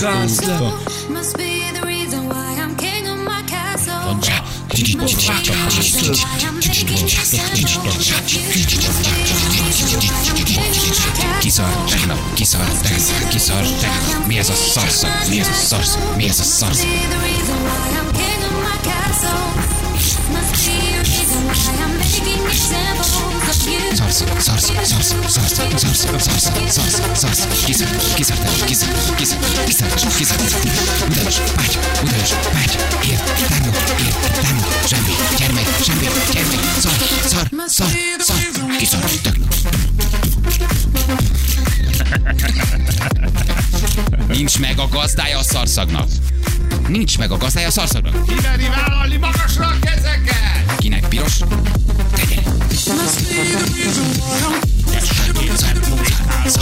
Castle. Must be the reason why I'm king of my castle. Kiszar, tegnap, kiszar, tegnap, kiszar, tegnap. Mi ez a szarszag? Mi ez a szarszag? Mi ez a szarszag? the reason why I'm king ér, tárnok, ér, tárnok, semmi, gyermek, semmi, gyermek, szar, szar, szar, szar, kiszar. Nincs meg a gazdája a szarszagnak. Nincs meg a gazdája a szarszagnak. Kiveri vállalni magasra a kezeket! Kinek piros? Tegyen. It's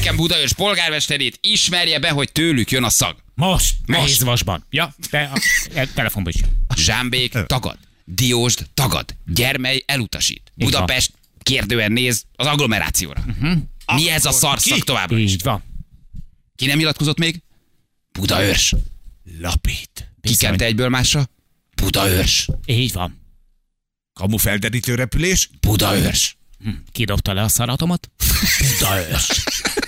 nekem Budaörs polgármesterét ismerje be, hogy tőlük jön a szag. Most, Most. vasban. Ja, de a, a telefonban is. Zsámbék tagad. Diósd tagad. Gyermely elutasít. Így van. Budapest kérdően néz az agglomerációra. Mi ez a szarszak továbbra is? Így van. Ki nem nyilatkozott még? Budaörs. Lapít. Ki kente egyből másra? Budaörs. Így van. Kamu felderítő repülés? Budaörs. Kidobta le a szaratomat? Budaörs.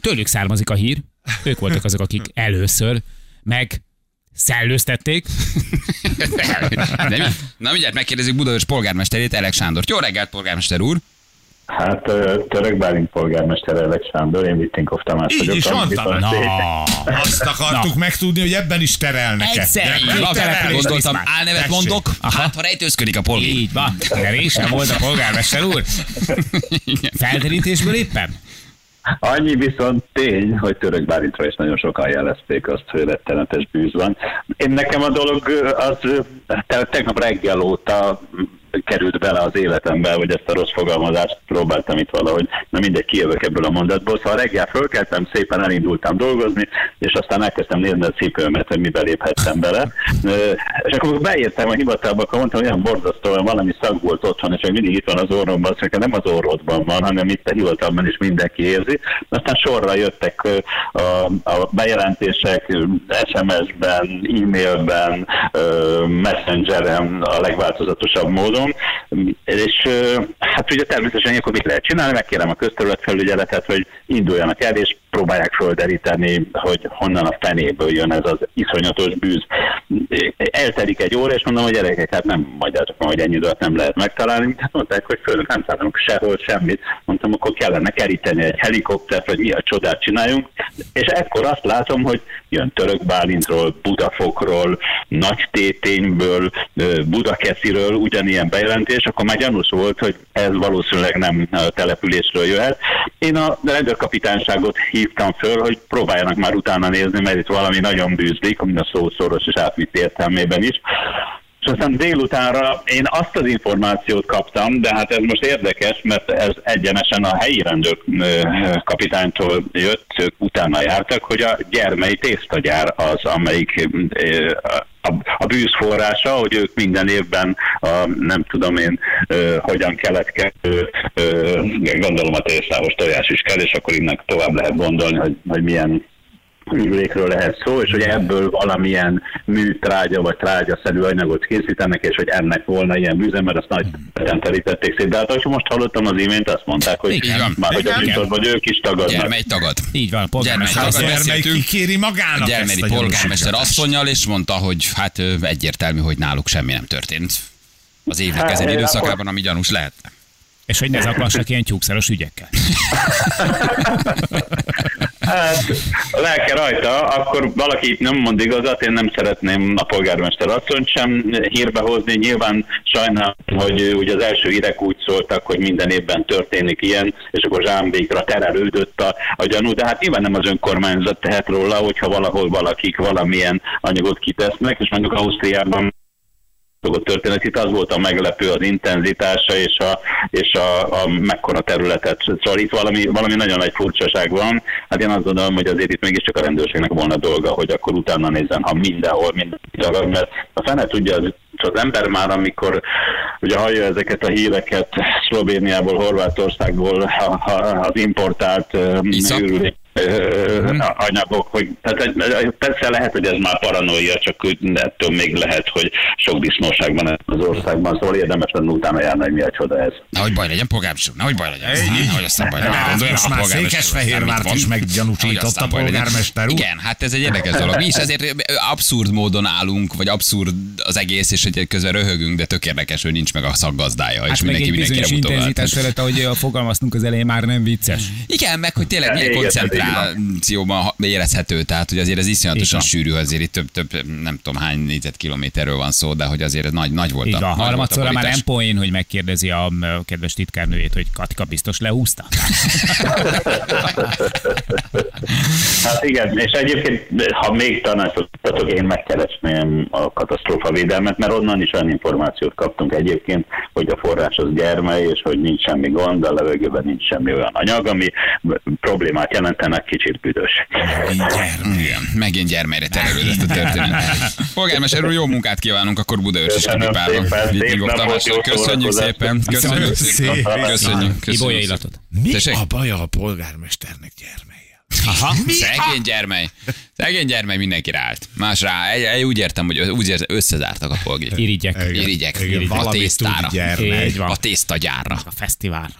Tőlük származik a hír. Ők voltak azok, akik először meg szellőztették. Nem, na mindjárt megkérdezzük Budaörs polgármesterét, Elek Sándort. Jó reggelt, polgármester úr! Hát Török Bálint polgármester Elek Sándor, én Vittinkov Tamás Így vagyok. is ami mondtam. Na, Azt akartuk megtudni, hogy ebben is terelnek Egyszer, De- így de- terelnek. Gondoltam, álnevet Tessék. mondok, hát ha rejtőzködik a polgár. így van. De résem volt a polgármester úr. Felderítésből éppen? Annyi viszont tény, hogy Török Bálintra is nagyon sokan jelezték azt, hogy rettenetes bűz van. Én nekem a dolog az tegnap reggel óta került bele az életembe, hogy ezt a rossz fogalmazást próbáltam itt valahogy, na mindegy, kijövök ebből a mondatból. Szóval reggel fölkeltem, szépen elindultam dolgozni, és aztán elkezdtem nézni a cipőmet, hogy mibe léphettem bele. És akkor beértem a hivatalba, akkor mondtam, hogy olyan borzasztó, hogy valami szag volt otthon, és hogy mindig itt van az orromban, mondja, nem az orrodban van, hanem itt a hivatalban is mindenki érzi. Aztán sorra jöttek a, a bejelentések SMS-ben, e-mailben, messengeren a legváltozatosabb módon, és ö, hát ugye természetesen ilyenkor mit lehet csinálni, megkérem a közterületfelügyeletet, hogy induljanak el, és próbálják földeríteni, hogy honnan a fenéből jön ez az iszonyatos bűz. Eltelik egy óra, és mondom, hogy gyerekek, hát nem magyarázok, hogy ennyi időt nem lehet megtalálni. Hát mondták, hogy föl nem találunk sehol semmit. Mondtam, akkor kellene keríteni egy helikoptert, hogy mi a csodát csináljunk. És ekkor azt látom, hogy jön Török Bálintról, Budafokról, Nagy Tétényből, ö, Budakesziről ugyanilyen bejelentés, akkor már gyanús volt, hogy ez valószínűleg nem településről jöhet. Én a rendőrkapitányságot hívtam föl, hogy próbáljanak már utána nézni, mert itt valami nagyon bűzlik, a szó szoros és átvitt értelmében is. És aztán délutánra én azt az információt kaptam, de hát ez most érdekes, mert ez egyenesen a helyi rendőr kapitánytól jött, ők utána jártak, hogy a gyermei tésztagyár az, amelyik a, bűz forrása, hogy ők minden évben a, nem tudom én ö, hogyan keletkező, gondolom a tésztávos tojás is kell, és akkor innen tovább lehet gondolni, hogy, hogy milyen művelékről lehet szó, és hogy ebből valamilyen műtrágya vagy trágyaszerű anyagot készítenek, és hogy ennek volna ilyen bűze, mert azt nagy terítették szét. De hát, ahogy most hallottam az imént, azt mondták, hogy Igen. már hogy a műsorban ők is tagadnak. Gyermely tagad. Így van, polgármester. Az Gyermely kikéri magának a polgármester asszonyjal, és mondta, hogy hát egyértelmű, hogy náluk semmi nem történt. Az évnek Hát, ezen akkor- időszakában, ami gyanús lehet. És hogy ne zaklassak ilyen tyúkszaros ügyekkel. Hát, lelke rajta, akkor valaki itt nem mond igazat, én nem szeretném a polgármester asszonyt sem hírbe hozni. Nyilván sajnálom, hogy ugye az első hírek úgy szóltak, hogy minden évben történik ilyen, és akkor Zsámbékra terelődött a, a gyanú, de hát nyilván nem az önkormányzat tehet róla, hogyha valahol valakik valamilyen anyagot kitesznek, és mondjuk Ausztriában a történet. Itt az volt a meglepő az intenzitása és a, és a, a mekkora területet. Szóval itt valami, valami nagyon nagy furcsaság van. Hát én azt gondolom, hogy azért itt mégiscsak a rendőrségnek volna dolga, hogy akkor utána nézzen, ha mindenhol, minden mert a fene tudja, az, az ember már, amikor ugye hallja ezeket a híreket Szlovéniából, Horvátországból, a- a- az importált ö, Ö, anyagok, hogy tehát, persze lehet, hogy ez már paranoia, csak úgy ettől még lehet, hogy sok disznóság van az országban, szóval érdemes lenne utána járni, hogy mi a csoda ez. Nehogy baj legyen, polgármester, nehogy baj legyen. Nehogy aztán baj legyen. Gondoljon, most a már Székesfehérvárt is baj legyen. polgármester úr. Igen, hát ez egy érdekes dolog. Mi is ezért abszurd módon állunk, vagy abszurd az egész, és hogy közben röhögünk, de tök érdekes, hogy nincs meg a szakgazdája, és Hát meg mindenki egy bizonyos mindenkire intenzitás mutogat. felett, ahogy a fogalmaztunk az elején, már nem vicces. Igen, meg hogy tényleg milyen Igen, ha- érezhető, tehát hogy azért ez iszonyatosan Így van. sűrű, azért itt több, több, nem tudom hány négyzetkilométerről van szó, de hogy azért ez nagy, nagy volt Így a, a harmadszorra már nem poén, hogy megkérdezi a kedves titkárnőjét, hogy Katika biztos lehúzta. Hát igen, és egyébként, ha még tanácsoltatok, én megkeresném a katasztrófavédelmet, mert onnan is olyan információt kaptunk egyébként, hogy a forrás az gyermely, és hogy nincs semmi gond, a levegőben nincs semmi olyan anyag, ami problémát jelentenek, kicsit büdös. Igen, megint gyermelyre terelődött a történet. Polgármester úr, jó munkát kívánunk akkor napot, Tamásnak. jó Köszönjük szépen. Köszönjük Szép. szépen. Köszönjük. Köszönjük illatot. Mi a baja a polgármesternek gyermelyel? Aha, szegény gyermely. Szegény gyermely mindenki ráállt. Más rá, egy, egy, úgy értem, hogy úgy értem, összezártak a polgit. Irigyek. Igen. Irigyek. Igen, a tésztára. Így van. A tésztagyárra. A fesztivál.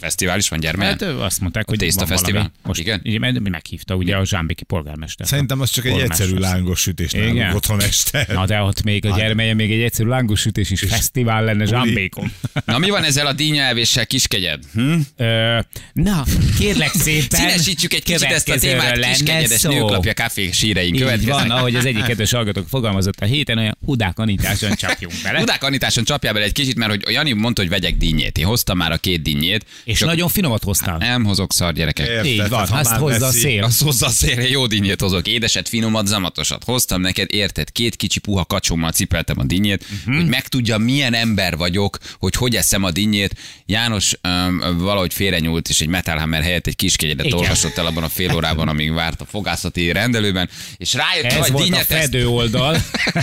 Fesztivál is van gyermelyen? Hát azt mondták, hogy tészta fesztivál? Most Igen? Igen? Meghívta ugye a Zsámbéki polgármester. Szerintem az csak egy egyszerű lángos sütés nálunk Igen. otthon este. Na de ott még a gyermelyen még egy egyszerű lángosütés is fesztivál lenne Zsámbékon. Na mi van ezzel a dínyelvéssel, kiskegyed? Hm? Ö, Na, kérlek szépen. Színesítsük egy kicsit ezt a témát, kiskegyedes nőklapja kávé síreink Így van, következnek. ahogy az egyik kedves hallgatók fogalmazott a héten, olyan hudák anításon csapjunk bele. Udák Anitáson csapjál bele egy kicsit, mert hogy Jani mondta, hogy vegyek dinnyét. Én hoztam már a két dinnyét. És Csak nagyon finomat hoztál. Nem hozok szar gyerekek. Érted, Így van, azt hozza a szél. Azt hozza a szélre, jó dinnyét hozok. Édeset, finomat, zamatosat. Hoztam neked, érted? Két kicsi puha kacsommal cipeltem a dinnyét, uh-huh. hogy megtudja, milyen ember vagyok, hogy hogy eszem a dinnyét. János um, valahogy félrenyúlt, és egy Metal Hammer helyett egy kiskegyedet olvasott el abban a fél órában, amíg várt a fogászati rendelőben, és rájött, Ez hogy volt a dinnyet ezt, fedő oldal,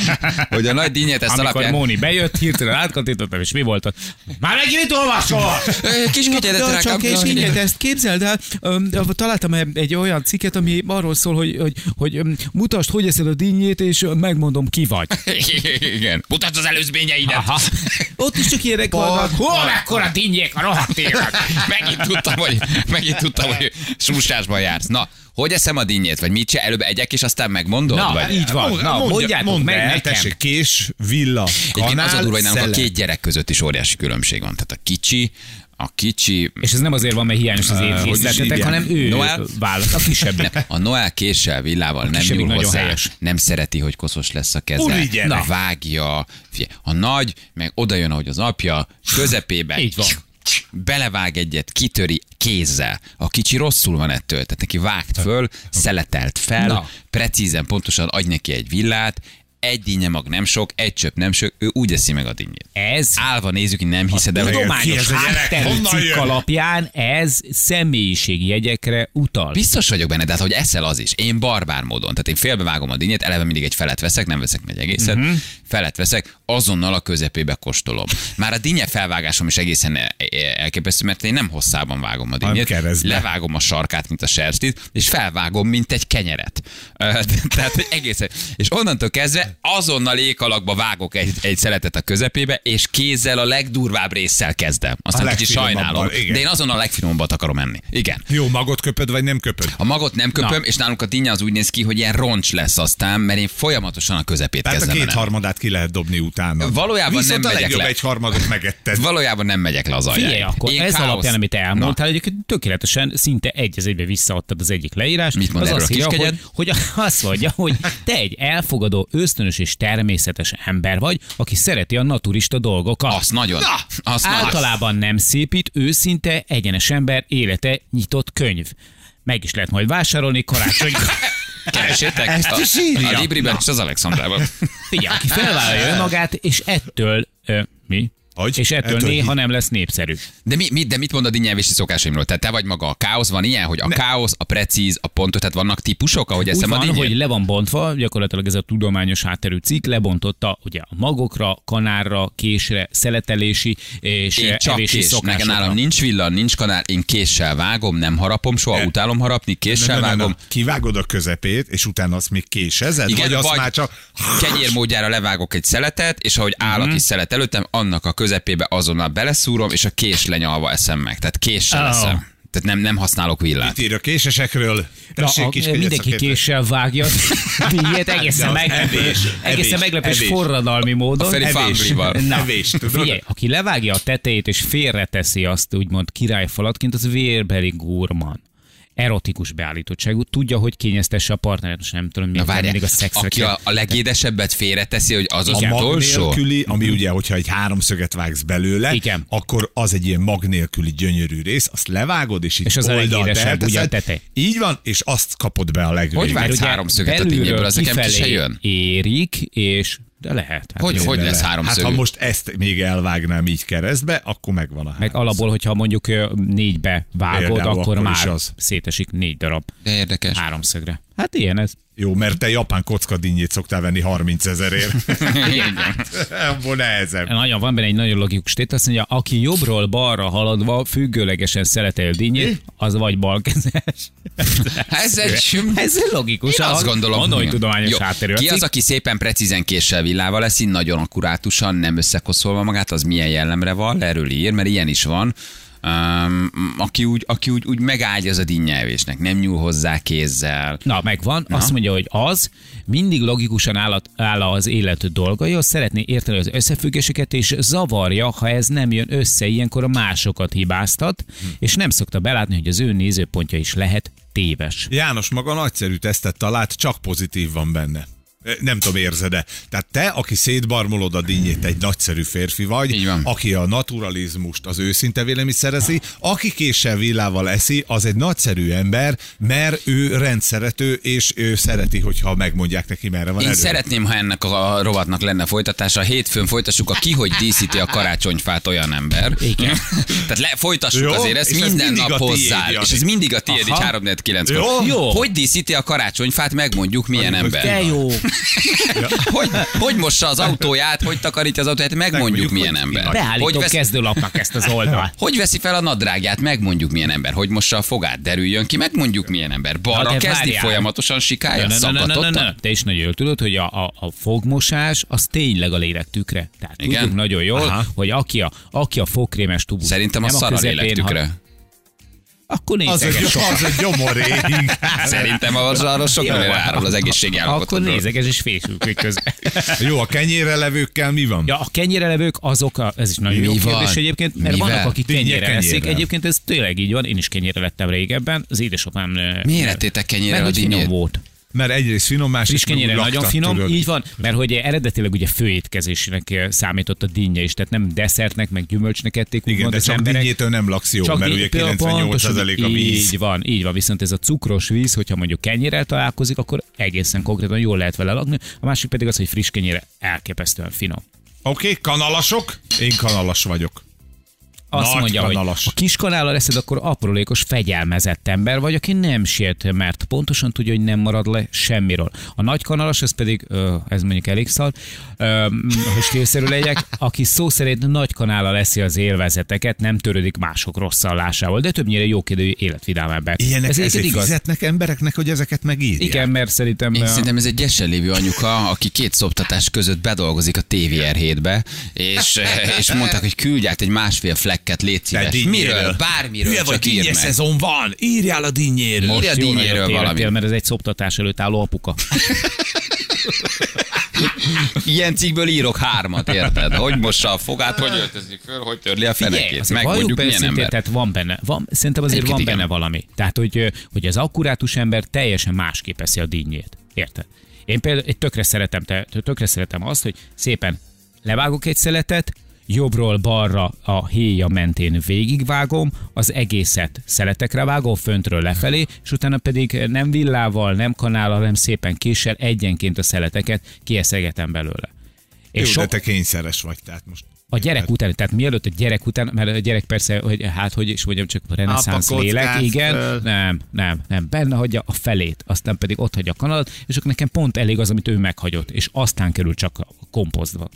hogy a nagy dinnyét ezt amikor alapján... Móni bejött, hirtelen átkattintottam, és mi volt ott? Már megint itt olvasol! Ö, Drágám, csak és így, ezt képzeld el, találtam egy- olyan cikket, ami arról szól, hogy, hogy, hogy mutasd, hogy eszed a dinnyét, és megmondom, ki vagy. Igen. Mutasd az előzményeidet. Aha. Ott is csak ilyenek vannak. Hol mekkora dinnyék a rohadt élet? megint tudtam, hogy, megint tudtam, hogy súsásban jársz. Na, hogy eszem a dinnyét, vagy mit csinál? Előbb egyek, és aztán megmondod? Na, vagy? így van. Na, mondjátok mondd meg el, nekem. tessék, kés, villa, Egyébként kanál, az a durva, hogy nálunk a két gyerek között is óriási különbség van. Tehát a kicsi, a kicsi, És ez nem azért van, mert hiányos az étkészletetek, igen. hanem ő Noel? választ, a kisebbnek. a Noel késsel, villával nem nyúl hozzá, helyes. nem szereti, hogy koszos lesz a keze, gyerek. Na, vágja, Figyelj, a nagy, meg oda jön, ahogy az apja, közepébe Így van. belevág egyet, kitöri kézzel. A kicsi rosszul van ettől, tehát neki vágt föl, szeletelt fel, Na. precízen, pontosan adj neki egy villát, egy dinnye mag nem sok, egy csöp nem sok, ő úgy eszi meg a dinnyét. Ez Állva nézzük, nem hiszed el, hogy tudományos hátterű cikk alapján ez személyiségjegyekre utal. Biztos vagyok benne, de hát, hogy eszel az is. Én barbár módon. Tehát én félbevágom a dinnyét, eleve mindig egy felet veszek, nem veszek meg egy egészet. Uh-huh. Felet veszek, azonnal a közepébe kóstolom. Már a dinnye felvágásom is egészen e- e- elképesztő, mert én nem hosszában vágom a dinnyét. Levágom a sarkát, mint a serstit, és felvágom, mint egy kenyeret. Tehát, hogy egészen. És onnantól kezdve azonnal ékalakba vágok egy, egy szeletet a közepébe, és kézzel a legdurvább résszel kezdem. Aztán kicsit sajnálom. igen. De én azonnal a legfinomabbat akarom enni. Igen. Jó, magot köpöd, vagy nem köpöd? A magot nem köpöm, Na. és nálunk a dinnye az úgy néz ki, hogy ilyen roncs lesz aztán, mert én folyamatosan a közepét Tehát a kezdem két vele. harmadát ki lehet dobni utána. Valójában Viszont nem a megyek legjobb le. egy harmadot megetted. Valójában nem megyek le az alján. Figyelj, akkor Én ez káosz- alapján, amit elmondtál, egyébként tökéletesen szinte egy az egybe visszaadtad az egyik leírást. Mit mond az erről azt a írja, hogy, hogy azt mondja, hogy te egy elfogadó, ösztönös és természetes ember vagy, aki szereti a naturista dolgokat. Azt nagyon. Azt nagyon. Általában nem szépít, őszinte, egyenes ember, élete nyitott könyv. Meg is lehet majd vásárolni karácsony. Keresétek? Ezt A- is írja. A Libriben és az Alexandrában. Figyelj, aki felvállalja önmagát, és ettől, ö, mi? Hogy? És ettől, Ettől néha hi- nem lesz népszerű. De, mi, mi, de mit mond a dinnyelvési szokásaimról? Tehát te vagy maga a káosz, van ilyen, hogy a ne. káosz, a precíz, a pontos, tehát vannak típusok, ahogy a van, hogy le van bontva, gyakorlatilag ez a tudományos hátterű cikk lebontotta ugye a magokra, kanárra, késre, szeletelési és Én csak evési kés. Nekem nálam nincs villan, nincs kanál, én késsel vágom, nem harapom soha, Ne. utálom harapni, késsel Ne, ne, ne, vágom. ne. Kivágod a közepét, és utána azt még késezed? Igen, vagy azt vagy már csak... kenyérmódjára levágok egy szeletet, és ahogy áll Mhm. a kis szelet előttem, annak a közepébe azonnal beleszúrom, és a kés lenyalva eszem meg. Tehát késsel Oh. eszem. Tehát nem, nem használok villát. Mit ír a késesekről? Na, Tessék, a, kis mindenki késsel vágja ilyet egészen, meg, evés, egészen evés, meglepő és evés. forradalmi módon. A Feri. Na, Evés, figyelj, aki levágja a tetejét és félreteszi azt úgymond királyfalatként, az vérbeli gurman. Erotikus beállítottságú, tudja, hogy kényeztesse a partneret, most nem tudom, Na miért várjál, mindig a szexre aki a, a legédesebbet félreteszi, hogy az az A mag utolsó? nélküli, ami ugye, hogyha egy háromszöget vágsz belőle, Igen. akkor az egy ilyen mag nélküli gyönyörű rész, azt levágod, és itt És az a legédesebb, ugye a tetej. Így van, és azt kapod be a legvégén. Hogy vágsz háromszöget a dinnyéből, az nekem se jön. Érik, és de lehet. Hát Hogy, hogy lesz Hát háromszög? ha most ezt még elvágnám így keresztbe, akkor megvan a Meg háromszög. alapból, hogyha mondjuk négybe vágod, Például akkor, akkor már az. szétesik négy darab De érdekes. háromszögre. Hát ilyen ez. Jó, mert te japán kockadinnyét szoktál venni 30 ezerért. Igen. Abból nehezebb. Nagyon van benne egy nagyon logikus tét, azt mondja, aki jobbról balra haladva függőlegesen szeletel dinnyét, az vagy balkezes. Ez egy... Ez logikus. Én azt gondolom, Mondom, hogy tudományos hátterű. Ki az, aki szépen precízen késsel villával eszi, nagyon akkurátusan, nem összekoszolva magát, az milyen jellemre van, erről ír, mert ilyen is van. Um, aki úgy, aki úgy, úgy megágyaz a dinnyelvésnek, nem nyúl hozzá kézzel. Na, megvan. Na. Azt mondja, hogy az mindig logikusan áll, áll az élet dolgaihoz, szeretné érteni az összefüggéseket, és zavarja, ha ez nem jön össze, ilyenkor a másokat hibáztat, és nem szokta belátni, hogy az ő nézőpontja is lehet téves. János maga nagyszerű tesztet talált, csak pozitív van benne. Nem tudom, érzed-e. Tehát te, aki szétbarmolod a dinnyét, egy nagyszerű férfi vagy, Így van. aki a naturalizmust, az őszinte véleményt szerezi, aki késsel villával eszi, az egy nagyszerű ember, mert ő rendszerető, és ő szereti, hogyha megmondják neki, merre van Én elő. szeretném, ha ennek a rovatnak lenne folytatása. Hétfőn folytassuk a ki, hogy díszíti a karácsonyfát olyan ember. Igen. Tehát le, folytassuk Jó, azért, ezt és ez minden mindig nap hozzá. És ez mindig a tiéd, így Aha. 3 9 Jó? Jó. Hogy díszíti a karácsonyfát, megmondjuk milyen ember. De jó. Hogy, hogy mossa az autóját, hogy takarítja az autóját, megmondjuk Megmondjuk, milyen hogy ember. ki Hogy, Beállítom vesz, kezdőlapnak ezt az oldalt. hogy veszi fel a nadrágját, megmondjuk milyen ember. Hogy mossa a fogát, derüljön ki, megmondjuk milyen ember. Balra kezdi folyamatosan ne. szakatottan. Te is nagyon jól tudod, hogy a, a, a fogmosás az tényleg a lélek tükre. Tehát Igen? tudjuk nagyon jól, Aha. hogy aki a, aki a fogkrémes tubus. Szerintem a szar a lélek tükre. Akkor Az nézeges az egy gyomoré. Szerintem az arról sok Jó. mindenre árul az egészségi Akkor állapotodról. nézeges és fésülkük közben. Jó, a kenyérre levőkkel mi van? Ja, a kenyérelevők azok, a, ez is nagyon jó Mi van? kérdés egyébként, mert Mivel? vannak, akik Dinnye kenyérre eszik. Egyébként ez tényleg így van, én is kenyérre lettem régebben. Az édesapám... Miért ettétek kenyérrel mert a dinnyét? volt. Mert egyrészt finom, másrészt Friss kenyére nagyon finom, tudod. így van, mert hogy eredetileg ugye főétkezésnek eh, számított a dinnye is, tehát nem desszertnek, meg gyümölcsnek ették, Igen, de csak emberek. dinnyétől nem laksz jó, mert ugye például 98% pontosan a víz. Így van, így van, viszont ez a cukros víz, hogyha mondjuk kenyérrel találkozik, akkor egészen konkrétan jól lehet vele lakni. A másik pedig az, hogy friss kenyére elképesztően finom. Oké, okay, kanalasok? Én kanalas vagyok. Azt Nagy mondja, kanalas. hogy a kis kanállal leszed, akkor aprólékos, fegyelmezett ember vagy, aki nem siet, mert pontosan tudja, hogy nem marad le semmiről. A nagy kanalas, ez pedig, ö, ez mondjuk elég szar, hogy stílszerű legyek, aki szó szerint nagy kanállal leszi az élvezeteket, nem törődik mások rosszallásával, de többnyire jókedvű életvidám ember. Ilyenek ez ezért igaz. fizetnek embereknek, hogy ezeket megírják. Igen, mert szerintem... Én ö, szerintem ez egy gyesen lévő anyuka, aki két szoptatás között bedolgozik a TVR 7-be, és, és mondták, hogy küldj át egy másfél flekket, légy szíves. dinnyéről. Miről? Bármiről, Hülye vagy, meg. szezon van, írjál a dinnyéről. Írj a dinnyéről valamit. mert ez egy szoptatás előtt álló apuka. Ilyen cikkből írok hármat, érted? Hogy mossa a fogát, hogy öltözik föl, hogy törli a fenekét. azért Meg valljuk mondjuk be milyen őszintén, ember. Tehát van benne, van, szerintem azért Egyébként van igen. benne valami. Tehát, hogy, hogy az akkurátus ember teljesen másképp eszi a dinnyét. Érted? Én például egy tökre szeretem, te, tökre szeretem azt, hogy szépen levágok egy szeletet, jobbról balra a héja mentén végigvágom, az egészet szeletekre vágom, föntről lefelé, és utána pedig nem villával, nem kanállal, hanem szépen késsel egyenként a szeleteket kieszegetem belőle. Jó, És de sok, te kényszeres vagy, tehát most. a gyerek után, tehát mielőtt a gyerek után, mert a gyerek persze, hogy hát, hogy is mondjam, csak reneszánsz Apa, lélek, igen, föl. nem, nem, nem, benne hagyja a felét, aztán pedig ott hagyja a kanalat, és akkor nekem pont elég az, amit ő meghagyott, és aztán kerül csak a komposztba.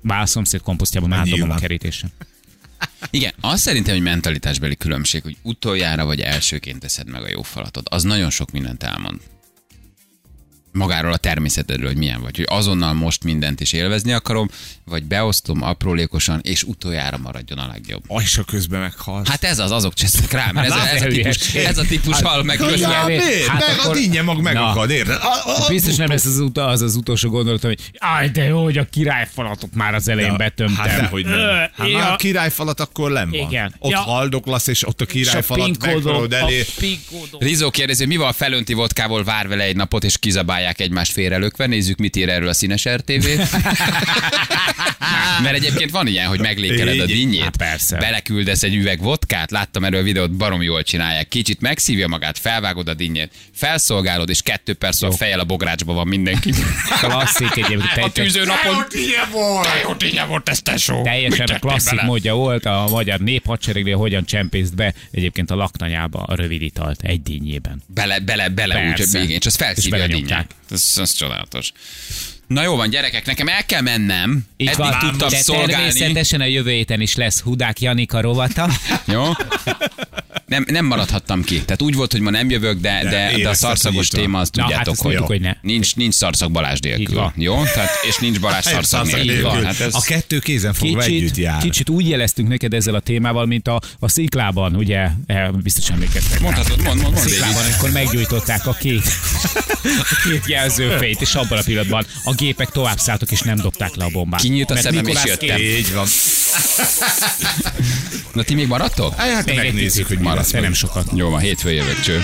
Bár a szomszéd komposztjában már dobom a kerítésre. Igen, azt szerintem, hogy mentalitásbeli különbség, hogy utoljára vagy elsőként teszed meg a jó falatot. Az nagyon sok mindent elmond. Magáról a természetedről, hogy milyen vagy. Hogy azonnal most mindent is élvezni akarom, vagy beosztom aprólékosan, és utoljára maradjon a legjobb. Ajsa közben meghalsz. Hát ez az, azok csesznek rá, mert ez, a, ez, a, Hát, típus, ez a típus hal meg Ja, közben. miért? Hát Meg akkor- a dinnye mag megakad, érted? A- a- Biztos nem lesz az, ut- az az utolsó gondolatom, hogy áj, de jó, hogy a királyfalatot már az elején betömtem. Hát dehogy nem. Hát ja. már a királyfalat akkor nem van. Igen. Ott Ja. haldoklasz, és ott a a királyfalat meghalod elé. a. Rizó kérdezi, mi van felönti vodkával, vár vele egy napot, és kizabálják egymást félrelökve. Nézzük, mit ír erről a színes RTV. Mert egyébként van ilyen, hogy meglékeled a Így. dinnyét. Hát persze. Beleküldesz egy üveg vodkát, láttam erről a videót, barom jól csinálják. Kicsit megszívja magát, felvágod a dinnyét, felszolgálod, és kettő perc a fejjel a bográcsba van mindenki. Klasszik egyébként. A tűzőnapon. De jó tényleg volt ez tesó. Teljesen klasszik módja volt a magyar néphadseregnél, hogyan csempészt be egyébként a laktanyába a rövid italt egy dinnyében. Bele, bele, bele, úgy, hogy Persze. végén, és az felszívja És a dinnyét. Ez, ez csodálatos. Na jó van, gyerekek, nekem el kell mennem. Így Eddig van, tudtam de szolgálni. természetesen a jövő héten is lesz Hudák Janika rovata. Jó? Nem, nem maradhattam ki. Tehát úgy volt, hogy ma nem jövök, de, de, de, a érezted, szarszagos téma, azt Na, tudjátok, hát hogy, tudjuk, hogy ne. Nincs, nincs szarszag Balázs nélkül. Jó? Tehát, és nincs Balázs szarszag nélkül. Hát ez, A kettő kézen fogva együtt Kicsit, jár. kicsit úgy jeleztünk neked ezzel a témával, mint a, a sziklában, ugye, eh, biztos emlékeztek. mondhatod, mond, mond, A mond, sziklában, amikor meggyújtották a két, a két jelzőfényt, és abban a pillanatban a gépek tovább szálltak, és nem dobták le a bombát. Kinyílt a Mert szemem, és jöttem. Így van. Na ti még maradtok? Hát egy megnézzük, hogy mi de nem sokat. Jó van, hétfő jövök, cső.